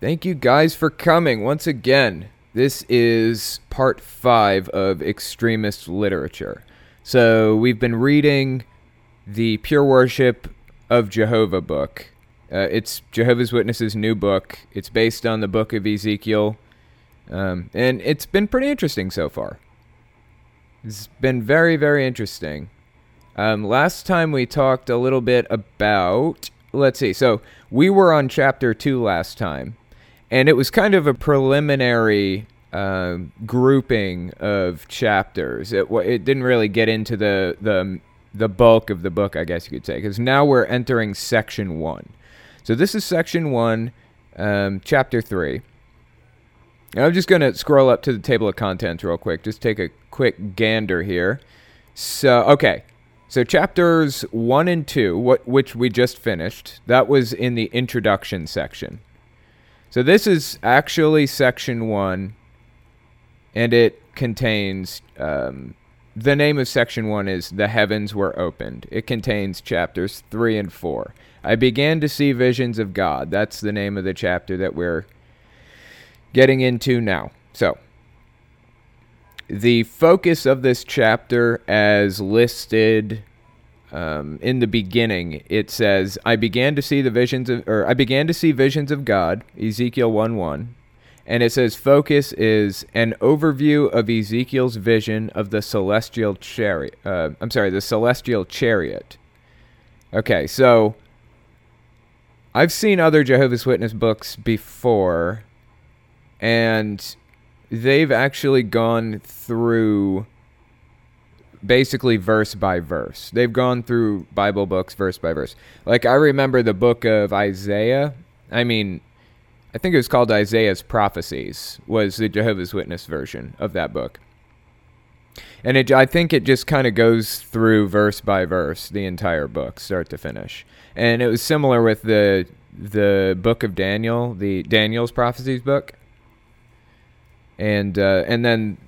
Thank you guys for coming once again. This is part five of extremist literature. So we've been reading the Pure Worship of Jehovah book. Uh, it's Jehovah's Witnesses' new book. It's based on the book of Ezekiel, um, and it's been pretty interesting so far. It's been very, very interesting. Um, last time we talked a little bit about. Let's see. So we were on chapter two last time and it was kind of a preliminary uh, grouping of chapters. It it didn't really get into the the the bulk of the book, I guess you could say, because now we're entering section one. So this is section one, um, chapter three. And I'm just going to scroll up to the table of contents real quick. Just take a quick gander here. So okay, so chapters one and two, what which we just finished, that was in the introduction section. So this is actually section one, and it contains um, the name of section one is The Heavens Were Opened. It contains chapters three and four. I began to see visions of God. That's the name of the chapter that we're getting into now. So, the focus of this chapter, as listed um, in the beginning, it says, "I began to see the visions of, or I began to see visions of God." Ezekiel one one, and it says, "Focus is an overview of Ezekiel's vision of the celestial chariot." Uh, I'm sorry, the celestial chariot. Okay, so I've seen other Jehovah's Witness books before, and they've actually gone through basically verse by verse. They've gone through Bible books verse by verse. Like I remember the book of Isaiah. I mean, I think it was called Isaiah's Prophecies was the Jehovah's Witness version of that book. And it I think it just kind of goes through verse by verse the entire book start to finish. And it was similar with the the book of Daniel, the Daniel's prophecies book. And uh, and then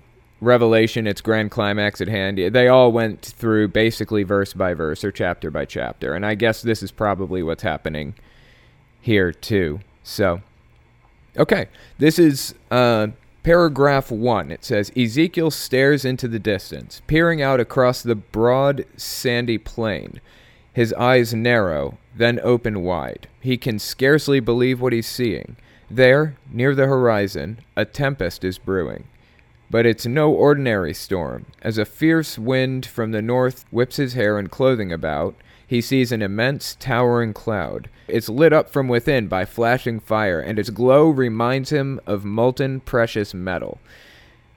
Revelation, its grand climax at hand, they all went through basically verse by verse or chapter by chapter. And I guess this is probably what's happening here too. So, okay, this is uh, paragraph one. It says Ezekiel stares into the distance, peering out across the broad, sandy plain. His eyes narrow, then open wide. He can scarcely believe what he's seeing. There, near the horizon, a tempest is brewing. But it's no ordinary storm. As a fierce wind from the north whips his hair and clothing about, he sees an immense, towering cloud. It's lit up from within by flashing fire, and its glow reminds him of molten, precious metal.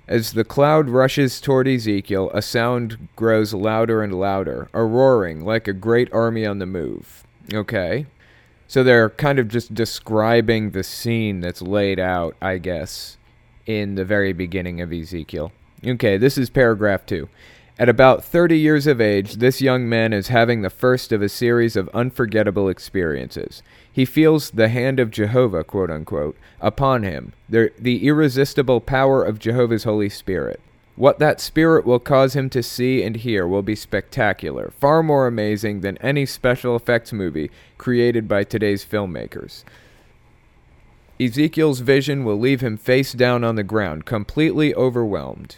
As the cloud rushes toward Ezekiel, a sound grows louder and louder, a roaring like a great army on the move. Okay. So they're kind of just describing the scene that's laid out, I guess in the very beginning of Ezekiel. Okay, this is paragraph 2. At about 30 years of age, this young man is having the first of a series of unforgettable experiences. He feels the hand of Jehovah, quote unquote, upon him, the, the irresistible power of Jehovah's Holy Spirit. What that spirit will cause him to see and hear will be spectacular, far more amazing than any special effects movie created by today's filmmakers. Ezekiel's vision will leave him face down on the ground, completely overwhelmed.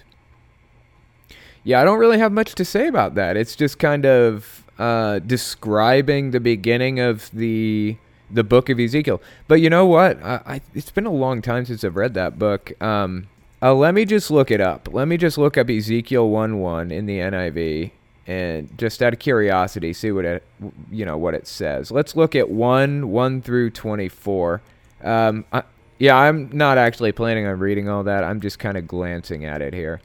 Yeah, I don't really have much to say about that. It's just kind of uh, describing the beginning of the the book of Ezekiel. But you know what? I, I, it's been a long time since I've read that book. Um, uh, let me just look it up. Let me just look up Ezekiel one one in the NIV, and just out of curiosity, see what it you know what it says. Let's look at one one through twenty four. Um, I, yeah, I'm not actually planning on reading all that. I'm just kind of glancing at it here.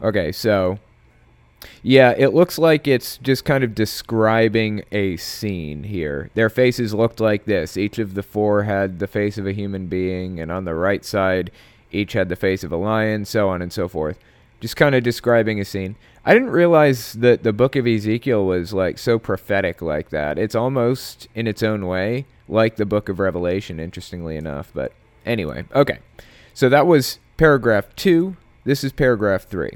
Okay, so yeah, it looks like it's just kind of describing a scene here. Their faces looked like this. Each of the four had the face of a human being, and on the right side, each had the face of a lion, so on and so forth. Just kind of describing a scene. I didn't realize that the book of Ezekiel was like so prophetic like that. It's almost in its own way like the book of Revelation, interestingly enough. But anyway, okay. So that was paragraph two. This is paragraph three.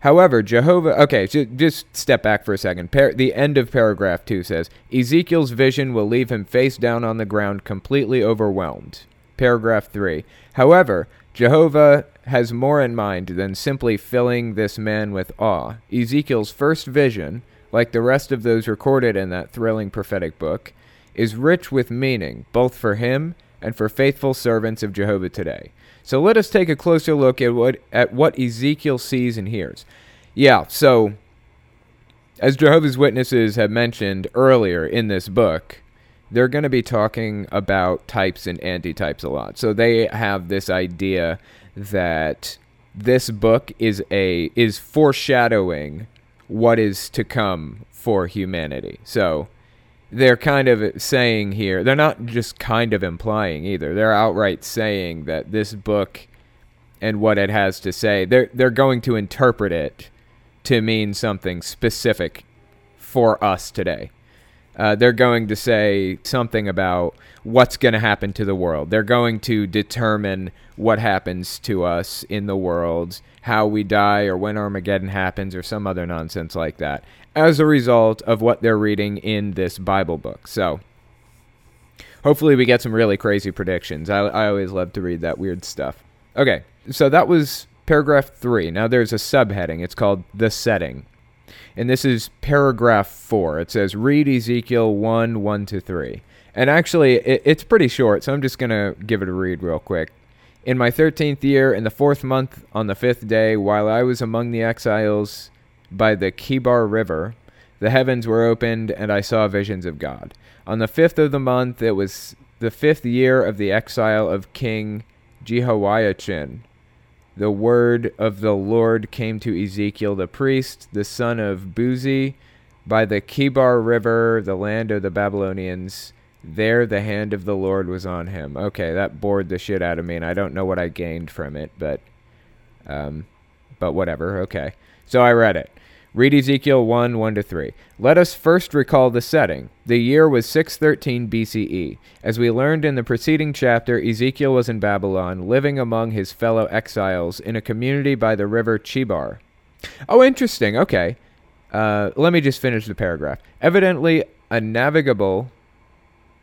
However, Jehovah. Okay, just step back for a second. Par- the end of paragraph two says Ezekiel's vision will leave him face down on the ground, completely overwhelmed. paragraph 3. However, Jehovah has more in mind than simply filling this man with awe. Ezekiel's first vision, like the rest of those recorded in that thrilling prophetic book, is rich with meaning, both for him and for faithful servants of Jehovah today. So let us take a closer look at what at what Ezekiel sees and hears. Yeah, so as Jehovah's Witnesses have mentioned earlier in this book, they're going to be talking about types and antitypes a lot. So they have this idea that this book is a is foreshadowing what is to come for humanity. So they're kind of saying here, they're not just kind of implying either. They're outright saying that this book and what it has to say, they're they're going to interpret it to mean something specific for us today. Uh, they're going to say something about what's going to happen to the world. They're going to determine what happens to us in the world, how we die, or when Armageddon happens, or some other nonsense like that, as a result of what they're reading in this Bible book. So, hopefully, we get some really crazy predictions. I, I always love to read that weird stuff. Okay, so that was paragraph three. Now, there's a subheading. It's called The Setting and this is paragraph four. It says, read Ezekiel 1 1 to 3. And actually, it, it's pretty short, so I'm just going to give it a read real quick. In my thirteenth year, in the fourth month, on the fifth day, while I was among the exiles by the Kebar River, the heavens were opened, and I saw visions of God. On the fifth of the month, it was the fifth year of the exile of King Jehoiachin the word of the Lord came to Ezekiel the priest, the son of Buzi, by the Kebar River, the land of the Babylonians. There the hand of the Lord was on him. Okay, that bored the shit out of me, and I don't know what I gained from it, but, um, but whatever. Okay, so I read it. Read Ezekiel 1 1 to 3. Let us first recall the setting. The year was 613 BCE. As we learned in the preceding chapter, Ezekiel was in Babylon, living among his fellow exiles in a community by the river Chebar. Oh, interesting. Okay. Uh, let me just finish the paragraph. Evidently, a navigable,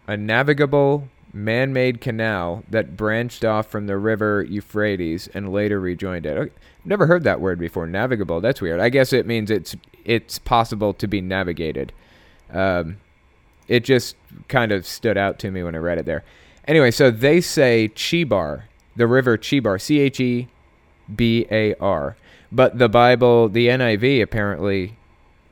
a navigable man-made canal that branched off from the river Euphrates and later rejoined it. Okay. Never heard that word before. Navigable. That's weird. I guess it means it's it's possible to be navigated. Um, it just kind of stood out to me when I read it there. Anyway, so they say Chebar, the river Chebar, C H E B A R, but the Bible, the NIV apparently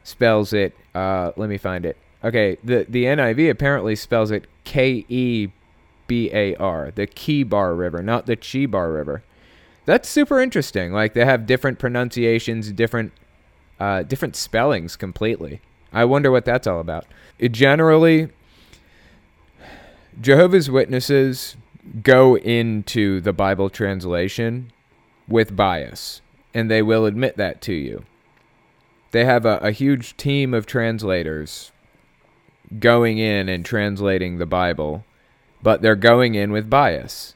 spells it. Uh, let me find it. Okay, the the NIV apparently spells it K E B A R, the Kebar River, not the Chebar River that's super interesting. Like they have different pronunciations, different uh, different spellings completely. I wonder what that's all about. It generally, Jehovah's Witnesses go into the Bible translation with bias, and they will admit that to you. They have a, a huge team of translators going in and translating the Bible, but they're going in with bias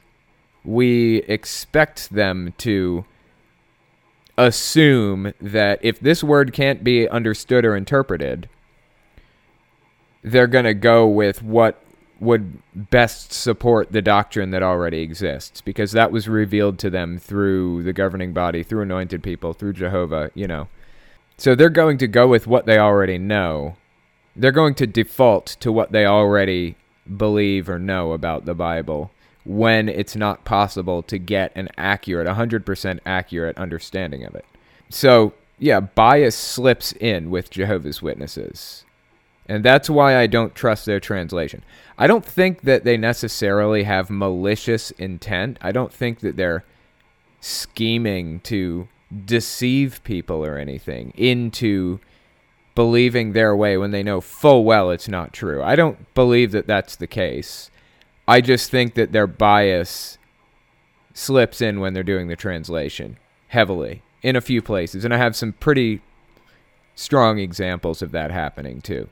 we expect them to assume that if this word can't be understood or interpreted, they're going to go with what would best support the doctrine that already exists because that was revealed to them through the governing body, through anointed people, through Jehovah, you know. So they're going to go with what they already know. They're going to default to what they already believe or know about the Bible when it's not possible to get an accurate, 100% accurate understanding of it. So, yeah, bias slips in with Jehovah's Witnesses. And that's why I don't trust their translation. I don't think that they necessarily have malicious intent. I don't think that they're scheming to deceive people or anything into believing their way when they know full well it's not true. I don't believe that that's the case. I just think that their bias slips in when they're doing the translation heavily in a few places. And I have some pretty strong examples of that happening too.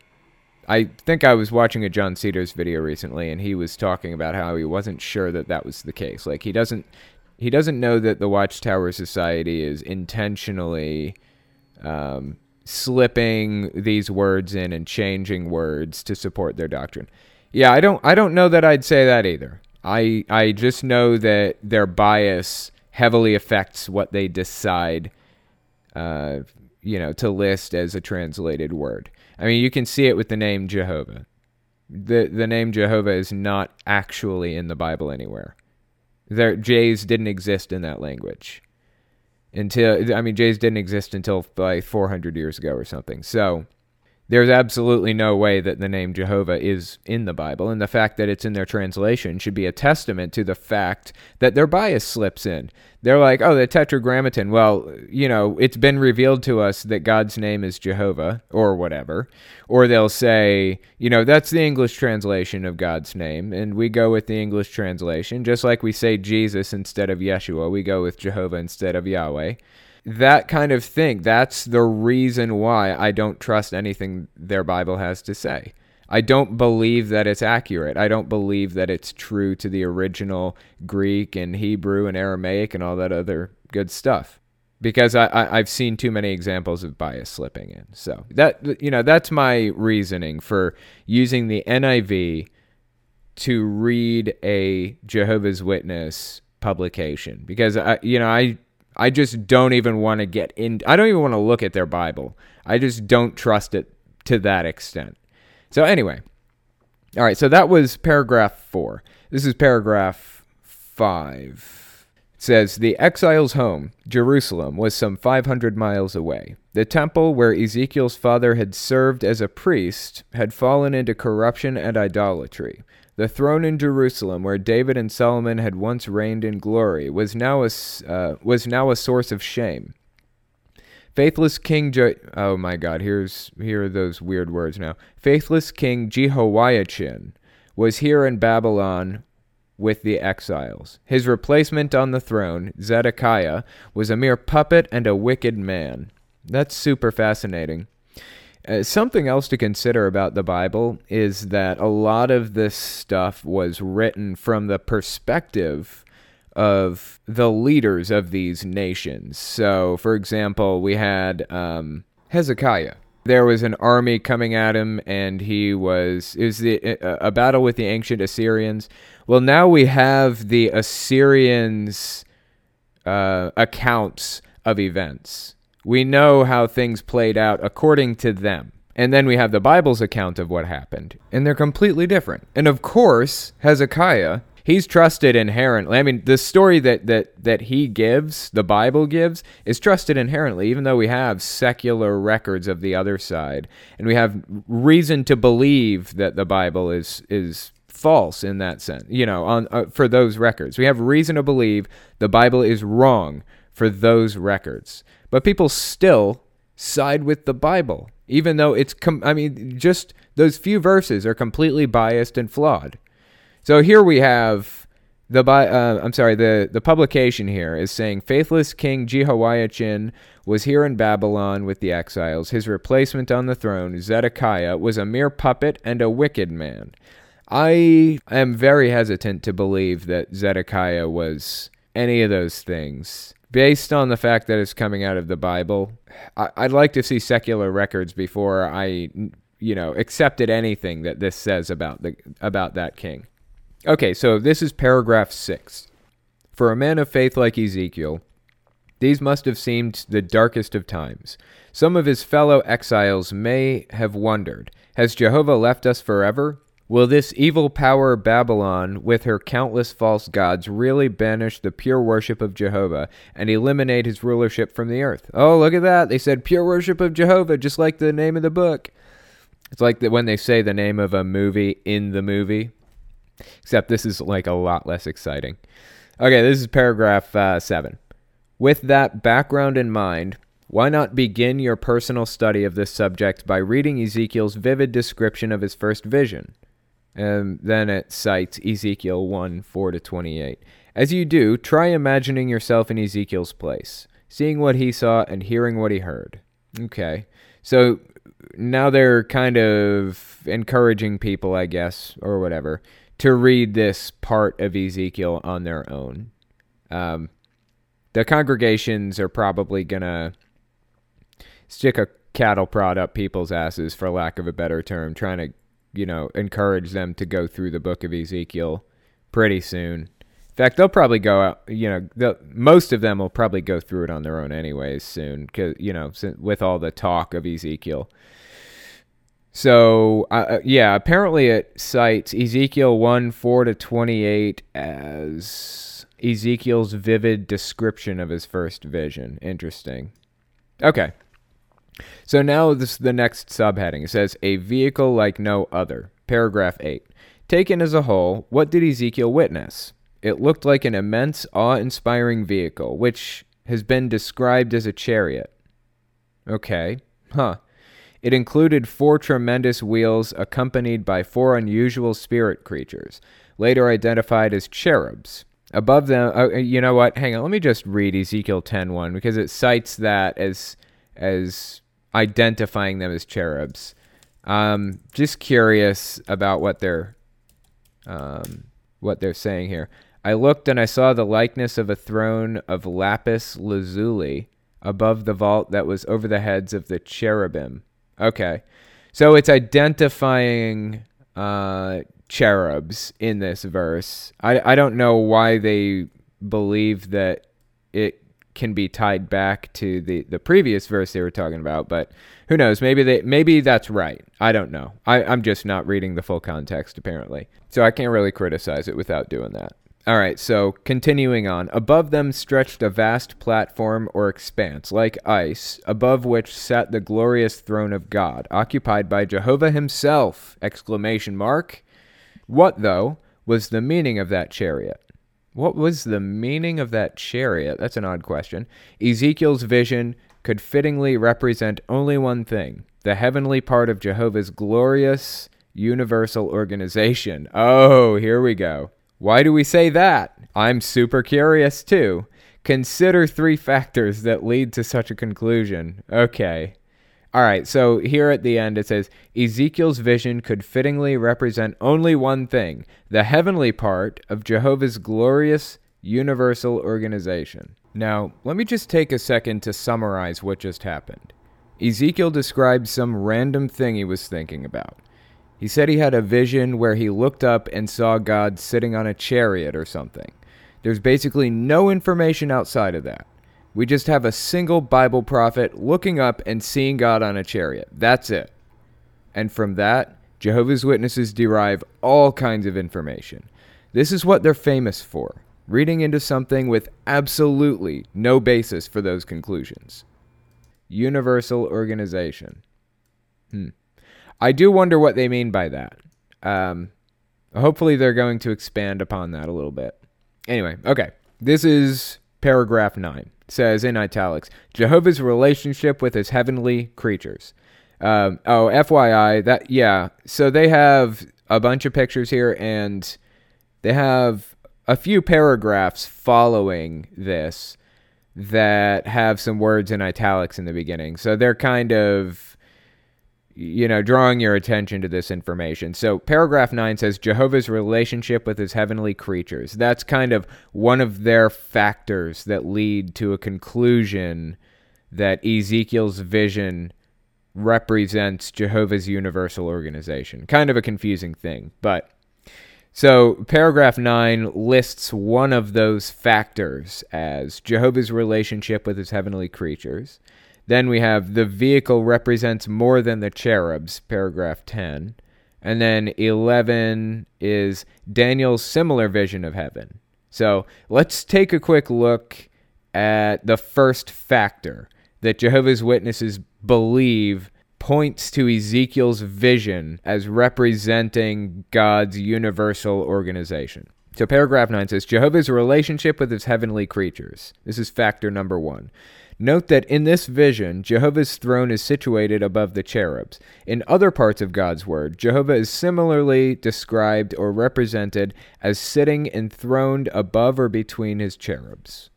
I think I was watching a John Cedars video recently and he was talking about how he wasn't sure that that was the case. Like he doesn't he doesn't know that the Watchtower Society is intentionally um, slipping these words in and changing words to support their doctrine. Yeah, I don't I don't know that I'd say that either. I I just know that their bias heavily affects what they decide, uh, you know, to list as a translated word. I mean, you can see it with the name Jehovah. the The name Jehovah is not actually in the Bible anywhere. There, J's didn't exist in that language until I mean J's didn't exist until like 400 years ago or something. So there's absolutely no way that the name Jehovah is in the Bible, and the fact that it's in their translation should be a testament to the fact that their bias slips in. They're like, oh, the Tetragrammaton. Well, you know, it's been revealed to us that God's name is Jehovah, or whatever. Or they'll say, you know, that's the English translation of God's name, and we go with the English translation, just like we say Jesus instead of Yeshua, we go with Jehovah instead of Yahweh that kind of thing. That's the reason why I don't trust anything their Bible has to say. I don't believe that it's accurate. I don't believe that it's true to the original Greek and Hebrew and Aramaic and all that other good stuff. Because I, I, have seen too many examples of bias slipping in. So that you know, that's my reasoning for using the NIV to read a Jehovah's Witness publication. Because I you know, I I just don't even want to get in. I don't even want to look at their Bible. I just don't trust it to that extent. So, anyway. All right. So that was paragraph four. This is paragraph five. It says The exile's home, Jerusalem, was some 500 miles away. The temple where Ezekiel's father had served as a priest had fallen into corruption and idolatry. The throne in Jerusalem, where David and Solomon had once reigned in glory, was now a, uh, was now a source of shame. Faithless King Je- Oh my God, here's here are those weird words now. Faithless King Jehoiachin was here in Babylon with the exiles. His replacement on the throne, Zedekiah, was a mere puppet and a wicked man. That's super fascinating. Uh, something else to consider about the Bible is that a lot of this stuff was written from the perspective of the leaders of these nations. So, for example, we had um, Hezekiah. There was an army coming at him, and he was was the, a battle with the ancient Assyrians. Well, now we have the Assyrians' uh, accounts of events we know how things played out according to them. And then we have the Bible's account of what happened, and they're completely different. And of course, Hezekiah, he's trusted inherently. I mean, the story that that that he gives, the Bible gives, is trusted inherently, even though we have secular records of the other side, and we have reason to believe that the Bible is is false in that sense. You know, on uh, for those records, we have reason to believe the Bible is wrong for those records. But people still side with the Bible, even though it's, com- I mean, just those few verses are completely biased and flawed. So here we have the, uh, I'm sorry, the, the publication here is saying faithless King Jehoiachin was here in Babylon with the exiles. His replacement on the throne, Zedekiah, was a mere puppet and a wicked man. I am very hesitant to believe that Zedekiah was any of those things based on the fact that it's coming out of the Bible, I, would like to see secular records before I, you know, accepted anything that this says about the about that king. Okay, so this is paragraph six. For a man of faith like Ezekiel, these must have seemed the darkest of times. Some of his fellow exiles may have wondered Has Jehovah left us forever? Will this evil power Babylon, with her countless false gods, really banish the pure worship of Jehovah and eliminate his rulership from the earth? Oh, look at that. They said pure worship of Jehovah, just like the name of the book. It's like the, when they say the name of a movie in the movie, except this is like a lot less exciting. Okay, this is paragraph uh, 7. With that background in mind, why not begin your personal study of this subject by reading Ezekiel's vivid description of his first vision? And then it cites Ezekiel 1 4 to 28. As you do, try imagining yourself in Ezekiel's place, seeing what he saw and hearing what he heard. Okay. So now they're kind of encouraging people, I guess, or whatever, to read this part of Ezekiel on their own. Um, the congregations are probably going to stick a cattle prod up people's asses, for lack of a better term, trying to you know, encourage them to go through the book of Ezekiel pretty soon. In fact, they'll probably go out. You know, most of them will probably go through it on their own anyways soon. Cause you know, with all the talk of Ezekiel. So uh, uh, yeah, apparently it cites Ezekiel one four to twenty eight as Ezekiel's vivid description of his first vision. Interesting. Okay. So now this the next subheading. It says a vehicle like no other. Paragraph 8. Taken as a whole, what did Ezekiel witness? It looked like an immense, awe-inspiring vehicle, which has been described as a chariot. Okay. Huh. It included four tremendous wheels accompanied by four unusual spirit creatures, later identified as cherubs. Above them, uh, you know what? Hang on, let me just read Ezekiel 10:1 because it cites that as as identifying them as cherubs. Um, just curious about what they're um, what they're saying here. I looked and I saw the likeness of a throne of lapis lazuli above the vault that was over the heads of the cherubim. Okay, so it's identifying uh, cherubs in this verse. I I don't know why they believe that it can be tied back to the the previous verse they were talking about, but who knows? Maybe they maybe that's right. I don't know. I, I'm just not reading the full context apparently, so I can't really criticize it without doing that. All right, so continuing on. Above them stretched a vast platform or expanse, like ice, above which sat the glorious throne of God, occupied by Jehovah himself! Exclamation mark. What, though, was the meaning of that chariot? What was the meaning of that chariot? That's an odd question. Ezekiel's vision could fittingly represent only one thing the heavenly part of Jehovah's glorious universal organization. Oh, here we go. Why do we say that? I'm super curious too. Consider three factors that lead to such a conclusion. Okay. All right, so here at the end it says Ezekiel's vision could fittingly represent only one thing the heavenly part of Jehovah's glorious universal organization. Now, let me just take a second to summarize what just happened. Ezekiel described some random thing he was thinking about. He said he had a vision where he looked up and saw God sitting on a chariot or something. There's basically no information outside of that. We just have a single Bible prophet looking up and seeing God on a chariot. That's it. And from that, Jehovah's Witnesses derive all kinds of information. This is what they're famous for reading into something with absolutely no basis for those conclusions. Universal organization. Hmm. I do wonder what they mean by that. Um, hopefully, they're going to expand upon that a little bit. Anyway, okay. This is paragraph 9 says in italics Jehovah's relationship with his heavenly creatures. Um, oh, FYI, that yeah. So they have a bunch of pictures here, and they have a few paragraphs following this that have some words in italics in the beginning. So they're kind of you know, drawing your attention to this information. So, paragraph 9 says Jehovah's relationship with his heavenly creatures. That's kind of one of their factors that lead to a conclusion that Ezekiel's vision represents Jehovah's universal organization. Kind of a confusing thing, but so paragraph 9 lists one of those factors as Jehovah's relationship with his heavenly creatures. Then we have the vehicle represents more than the cherubs, paragraph 10. And then 11 is Daniel's similar vision of heaven. So let's take a quick look at the first factor that Jehovah's Witnesses believe points to Ezekiel's vision as representing God's universal organization. So, paragraph 9 says Jehovah's relationship with his heavenly creatures. This is factor number one. Note that in this vision, Jehovah's throne is situated above the cherubs. In other parts of God's Word, Jehovah is similarly described or represented as sitting enthroned above or between his cherubs.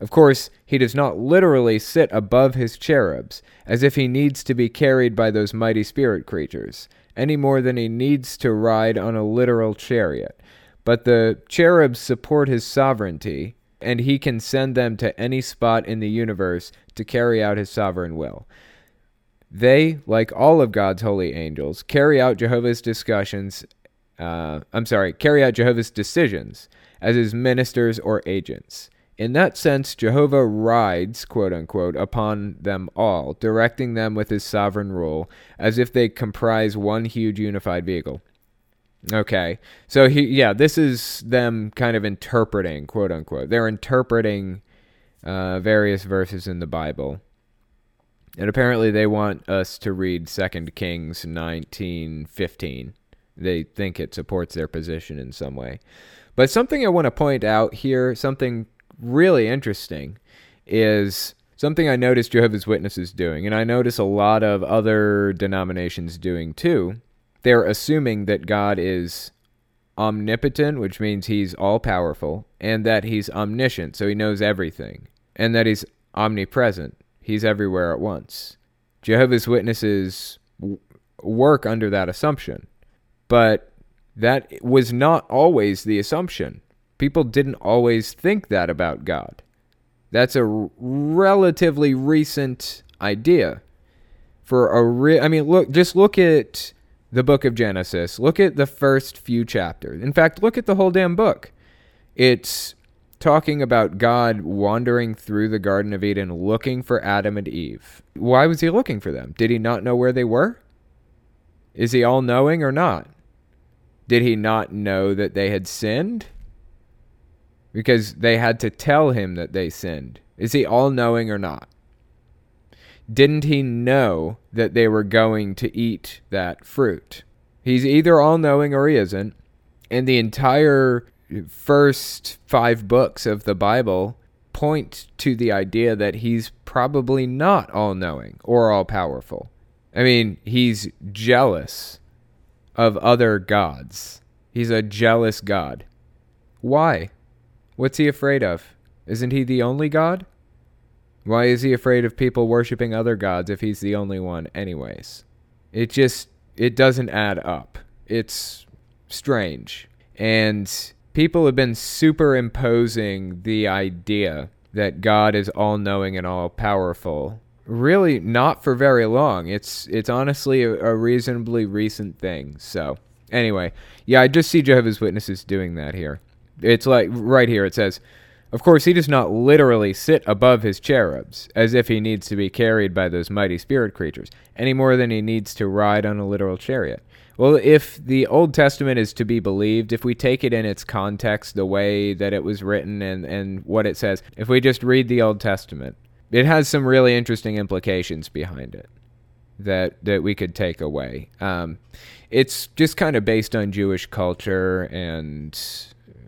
Of course, he does not literally sit above his cherubs, as if he needs to be carried by those mighty spirit creatures, any more than he needs to ride on a literal chariot. But the cherubs support his sovereignty, and he can send them to any spot in the universe to carry out his sovereign will. They, like all of God's holy angels, carry out Jehovah's discussions uh, I'm sorry, carry out Jehovah's decisions as his ministers or agents. In that sense, Jehovah rides, quote unquote, upon them all, directing them with his sovereign rule, as if they comprise one huge unified vehicle. Okay, so he, yeah, this is them kind of interpreting, quote unquote. They're interpreting uh, various verses in the Bible. And apparently they want us to read 2 Kings 19:15. They think it supports their position in some way. But something I want to point out here, something really interesting, is something I noticed Jehovah's Witnesses doing, and I notice a lot of other denominations doing too. They're assuming that God is omnipotent, which means he's all powerful, and that he's omniscient, so he knows everything, and that he's omnipresent, he's everywhere at once. Jehovah's Witnesses work under that assumption, but that was not always the assumption. People didn't always think that about God. That's a r- relatively recent idea. For a re- I mean, look, just look at the book of Genesis. Look at the first few chapters. In fact, look at the whole damn book. It's talking about God wandering through the Garden of Eden looking for Adam and Eve. Why was he looking for them? Did he not know where they were? Is he all knowing or not? Did he not know that they had sinned? Because they had to tell him that they sinned. Is he all knowing or not? Didn't he know that they were going to eat that fruit? He's either all knowing or he isn't. And the entire first five books of the Bible point to the idea that he's probably not all knowing or all powerful. I mean, he's jealous of other gods. He's a jealous God. Why? What's he afraid of? Isn't he the only God? Why is he afraid of people worshiping other gods if he's the only one, anyways? It just, it doesn't add up. It's strange. And people have been superimposing the idea that God is all knowing and all powerful. Really, not for very long. It's it's honestly a, a, reasonably recent thing. So, anyway, yeah, I just see Jehovah's Witnesses doing that here. It's like right here. It says, "Of course, he does not literally sit above his cherubs, as if he needs to be carried by those mighty spirit creatures, any more than he needs to ride on a literal chariot." Well, if the Old Testament is to be believed, if we take it in its context, the way that it was written and, and what it says, if we just read the Old Testament, it has some really interesting implications behind it that that we could take away. Um, it's just kind of based on Jewish culture and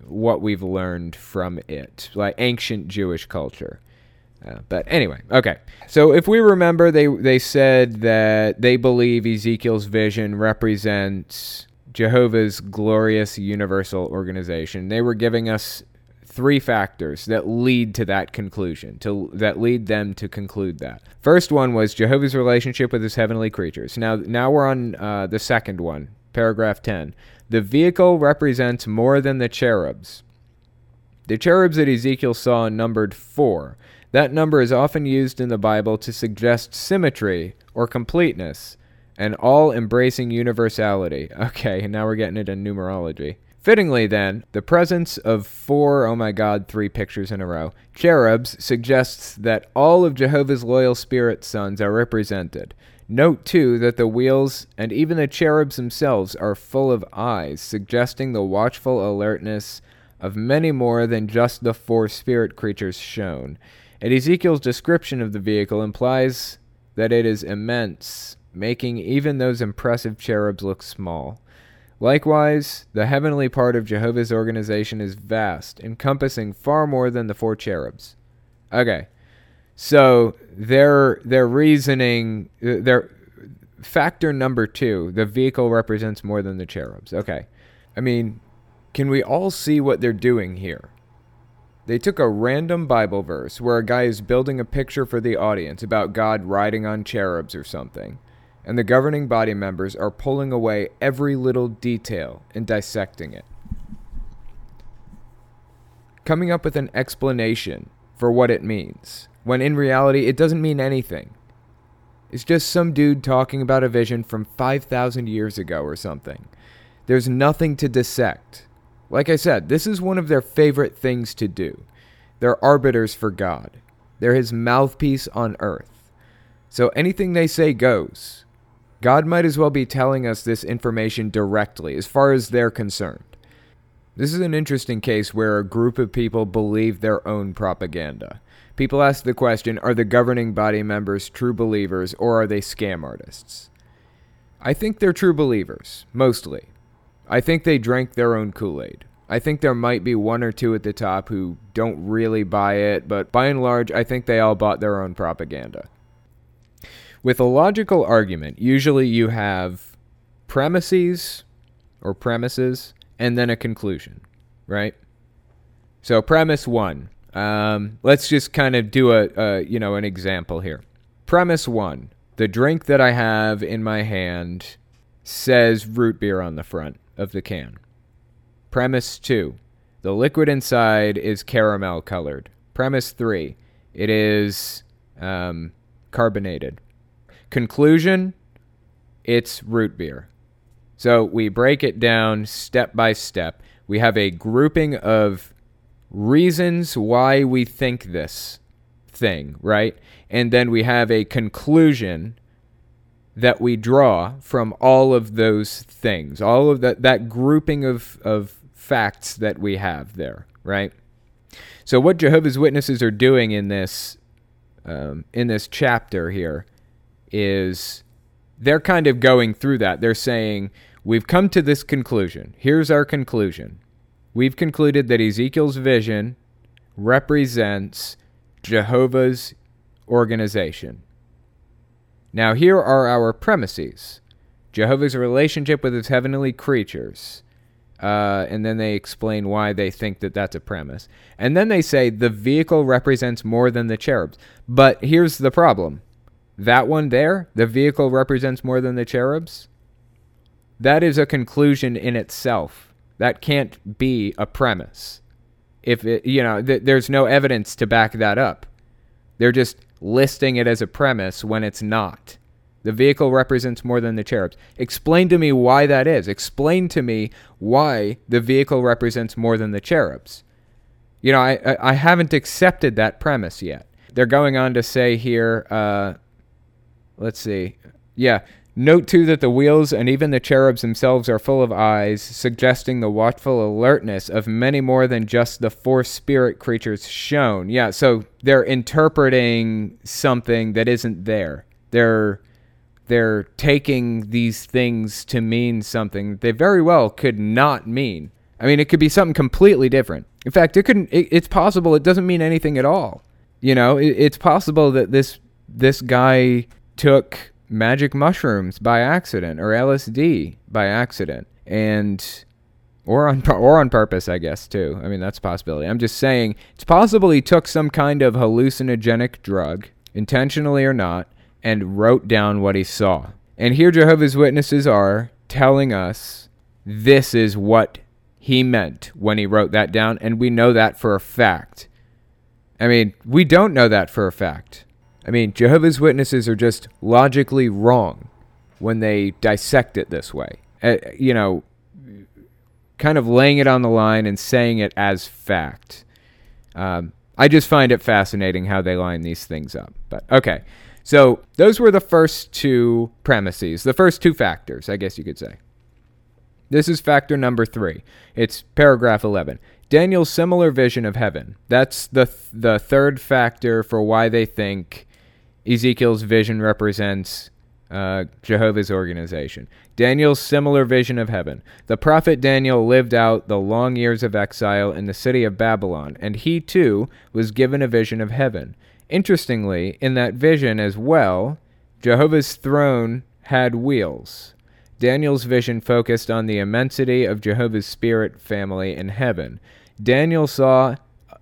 what we've learned from it, like ancient Jewish culture. Uh, but anyway, okay. So if we remember, they they said that they believe Ezekiel's vision represents Jehovah's glorious universal organization. They were giving us three factors that lead to that conclusion, to that lead them to conclude that. First one was Jehovah's relationship with his heavenly creatures. Now now we're on uh, the second one, paragraph 10. The vehicle represents more than the cherubs. The cherubs that Ezekiel saw numbered four. That number is often used in the Bible to suggest symmetry or completeness, and all embracing universality. Okay, now we're getting into numerology. Fittingly, then, the presence of four, oh my god, three pictures in a row, cherubs suggests that all of Jehovah's loyal spirit sons are represented. Note, too, that the wheels and even the cherubs themselves are full of eyes, suggesting the watchful alertness of many more than just the four spirit creatures shown. And Ezekiel's description of the vehicle implies that it is immense, making even those impressive cherubs look small. Likewise, the heavenly part of Jehovah's organization is vast, encompassing far more than the four cherubs. Okay, so their their reasoning, uh, their factor number two, the vehicle represents more than the cherubs. Okay, I mean, can we all see what they're doing here? They took a random Bible verse where a guy is building a picture for the audience about God riding on cherubs or something, and the governing body members are pulling away every little detail and dissecting it. Coming up with an explanation for what it means, when in reality it doesn't mean anything. It's just some dude talking about a vision from 5,000 years ago or something. There's nothing to dissect. Like I said, this is one of their favorite things to do. They're arbiters for God, they're his mouthpiece on earth. So anything they say goes. God might as well be telling us this information directly, as far as they're concerned. This is an interesting case where a group of people believe their own propaganda. People ask the question are the governing body members true believers or are they scam artists? I think they're true believers, mostly. I think they drank their own Kool Aid. I think there might be one or two at the top who don't really buy it, but by and large, I think they all bought their own propaganda. With a logical argument, usually you have premises or premises and then a conclusion, right? So, premise one. Um, let's just kind of do a, a, you know, an example here. Premise one: the drink that I have in my hand says root beer on the front of the can. Premise two: the liquid inside is caramel colored. Premise three: it is um, carbonated. Conclusion it's root beer. So we break it down step by step. We have a grouping of reasons why we think this thing, right? And then we have a conclusion that we draw from all of those things, all of that, that grouping of, of facts that we have there, right? So what Jehovah's Witnesses are doing in this um, in this chapter here is they're kind of going through that. They're saying, We've come to this conclusion. Here's our conclusion. We've concluded that Ezekiel's vision represents Jehovah's organization. Now, here are our premises Jehovah's relationship with his heavenly creatures. Uh, and then they explain why they think that that's a premise. And then they say the vehicle represents more than the cherubs. But here's the problem that one there, the vehicle represents more than the cherubs. That is a conclusion in itself. That can't be a premise. If it, you know, th- there's no evidence to back that up. They're just listing it as a premise when it's not. The vehicle represents more than the cherubs. Explain to me why that is. Explain to me why the vehicle represents more than the cherubs. You know, I, I haven't accepted that premise yet. They're going on to say here, uh, let's see. Yeah. Note too that the wheels and even the cherubs themselves are full of eyes, suggesting the watchful alertness of many more than just the four spirit creatures shown. Yeah, so they're interpreting something that isn't there. They're they're taking these things to mean something they very well could not mean. I mean, it could be something completely different. In fact, it couldn't. It, it's possible it doesn't mean anything at all. You know, it, it's possible that this this guy took magic mushrooms by accident or LSD by accident and or on or on purpose, I guess too. I mean, that's a possibility. I'm just saying it's possible he took some kind of hallucinogenic drug, intentionally or not, and wrote down what he saw. And here Jehovah's Witnesses are telling us this is what he meant when he wrote that down, and we know that for a fact. I mean, we don't know that for a fact. I mean, Jehovah's Witnesses are just logically wrong when they dissect it this way. Uh, you know, kind of laying it on the line and saying it as fact. Um, I just find it fascinating how they line these things up. But okay. So those were the first two premises, the first two factors, I guess you could say. This is factor number three. It's paragraph 11. Daniel's similar vision of heaven. That's the, th- the third factor for why they think Ezekiel's vision represents uh, Jehovah's organization. Daniel's similar vision of heaven. The prophet Daniel lived out the long years of exile in the city of Babylon, and he too was given a vision of heaven. Interestingly, in that vision as well, Jehovah's throne had wheels. Daniel's vision focused on the immensity of Jehovah's spirit family in heaven. Daniel saw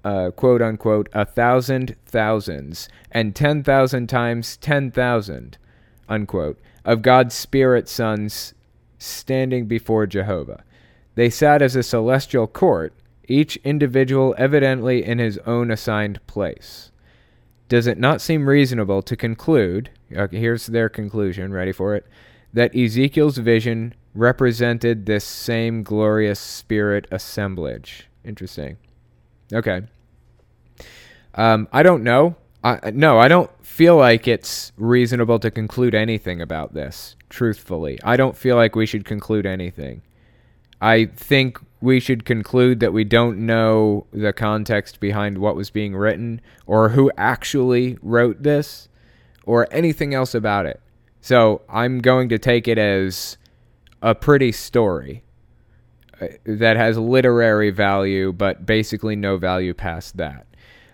uh, quote unquote, a thousand thousands and 10,000 times 10,000, unquote, of God's spirit sons standing before Jehovah. They sat as a celestial court, each individual evidently in his own assigned place. Does it not seem reasonable to conclude, okay, here's their conclusion, ready for it, that Ezekiel's vision represented this same glorious spirit assemblage. Interesting. Okay. Um, I don't know. I, no, I don't feel like it's reasonable to conclude anything about this, truthfully. I don't feel like we should conclude anything. I think we should conclude that we don't know the context behind what was being written or who actually wrote this or anything else about it. So I'm going to take it as a pretty story uh, that has literary value, but basically no value past that.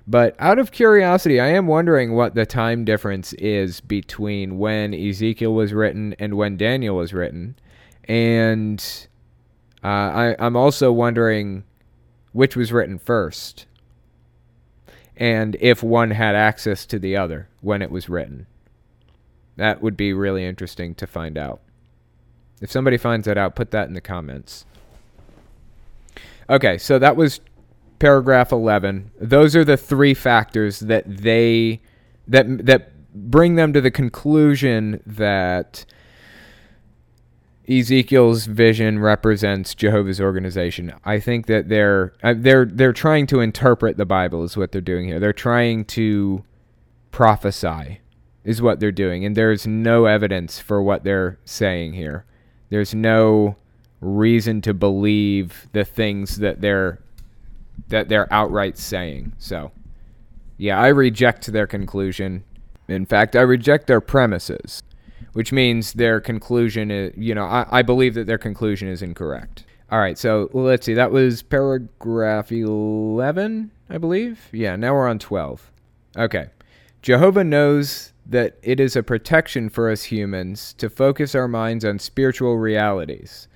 But out of curiosity, I am wondering what the time difference is between when Ezekiel was written and when Daniel was written. And uh, I, I'm also wondering which was written first and if one had access to the other when it was written. That would be really interesting to find out. If somebody finds that out, put that in the comments. Okay, so that was paragraph 11. Those are the three factors that they that that bring them to the conclusion that Ezekiel's vision represents Jehovah's organization. I think that they're uh, they're they're trying to interpret the Bible is what they're doing here. They're trying to prophesy is what they're doing and there's no evidence for what they're saying here. There's no reason to believe the things that they're that they're outright saying. So, yeah, I reject their conclusion. In fact, I reject their premises which means their conclusion is, you know, I, I believe that their conclusion is incorrect. All right, so let's see. That was paragraph 11, I believe. Yeah, now we're on 12. Okay. Jehovah knows that it is a protection for us humans to focus our minds on spiritual realities,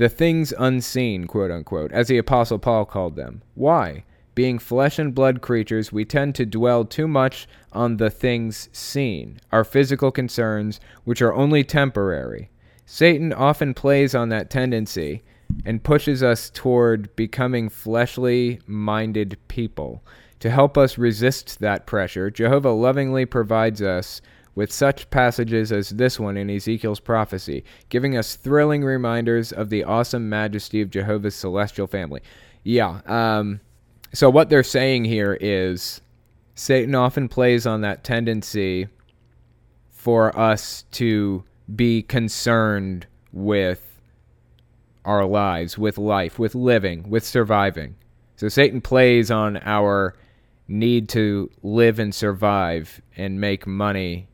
the things unseen, quote unquote, as the Apostle Paul called them. Why? Being flesh and blood creatures, we tend to dwell too much on the things seen, our physical concerns, which are only temporary. Satan often plays on that tendency and pushes us toward becoming fleshly minded people. To help us resist that pressure, Jehovah lovingly provides us with such passages as this one in Ezekiel's prophecy, giving us thrilling reminders of the awesome majesty of Jehovah's celestial family. Yeah, um, so what they're saying here is Satan often plays on that tendency for us to be concerned with our lives, with life, with living, with surviving. So Satan plays on our need to live and survive and make money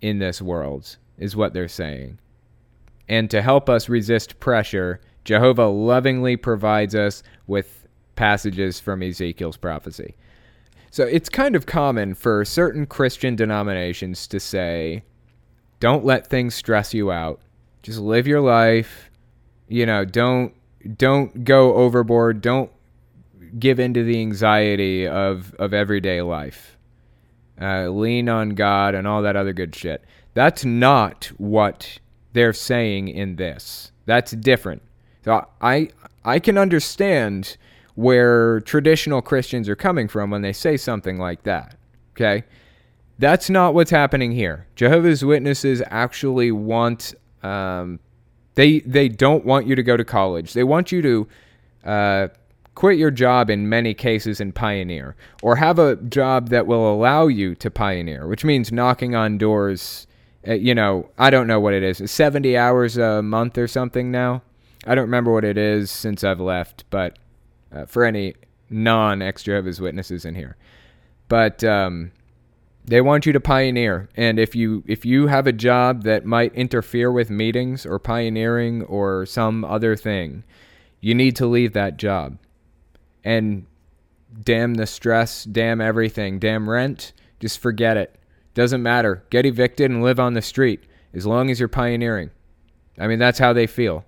in this world, is what they're saying. And to help us resist pressure, Jehovah lovingly provides us with passages from Ezekiel's prophecy. So it's kind of common for certain Christian denominations to say, don't let things stress you out. Just live your life. You know, don't don't go overboard. Don't give into the anxiety of of everyday life. Uh, lean on God and all that other good shit. That's not what they're saying in this. That's different. So I I can understand where traditional Christians are coming from when they say something like that. Okay? That's not what's happening here. Jehovah's Witnesses actually want um, they they don't want you to go to college. They want you to uh, quit your job in many cases and pioneer, or have a job that will allow you to pioneer, which means knocking on doors. Uh, you know, I don't know what it is. Seventy hours a month or something now. I don't remember what it is since I've left, but uh, for any non ex Jehovah's Witnesses in here. But um, they want you to pioneer, and if you if you have a job that might interfere with meetings or pioneering or some other thing, you need to leave that job. And damn the stress, damn everything, damn rent, just forget it. Doesn't matter. Get evicted and live on the street as long as you're pioneering. I mean, that's how they feel.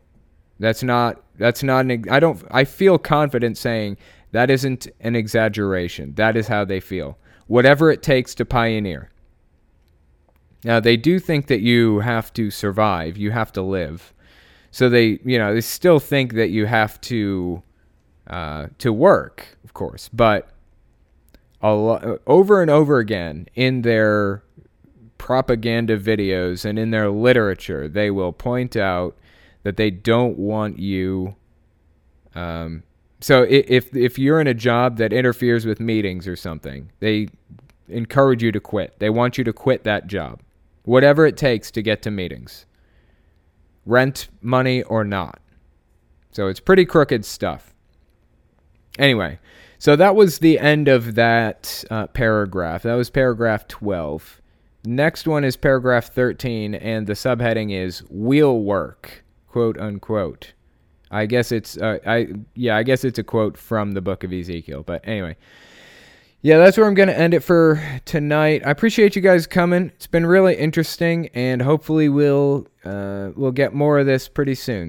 That's not that's not an I don't I feel confident saying that isn't an exaggeration. That is how they feel. Whatever it takes to pioneer. Now they do think that you have to survive, you have to live. So they, you know, they still think that you have to uh, to work, of course, but lo- over and over again in their propaganda videos and in their literature, they will point out that they don't want you. Um, so if if you're in a job that interferes with meetings or something, they encourage you to quit. They want you to quit that job, whatever it takes to get to meetings, rent money or not. So it's pretty crooked stuff. Anyway, so that was the end of that uh, paragraph. That was paragraph 12. Next one is paragraph 13, and the subheading is "Wheel work," quote unquote. I guess it's uh, I yeah I guess it's a quote from the book of Ezekiel. But anyway, yeah, that's where I'm gonna end it for tonight. I appreciate you guys coming. It's been really interesting, and hopefully we'll uh, we'll get more of this pretty soon.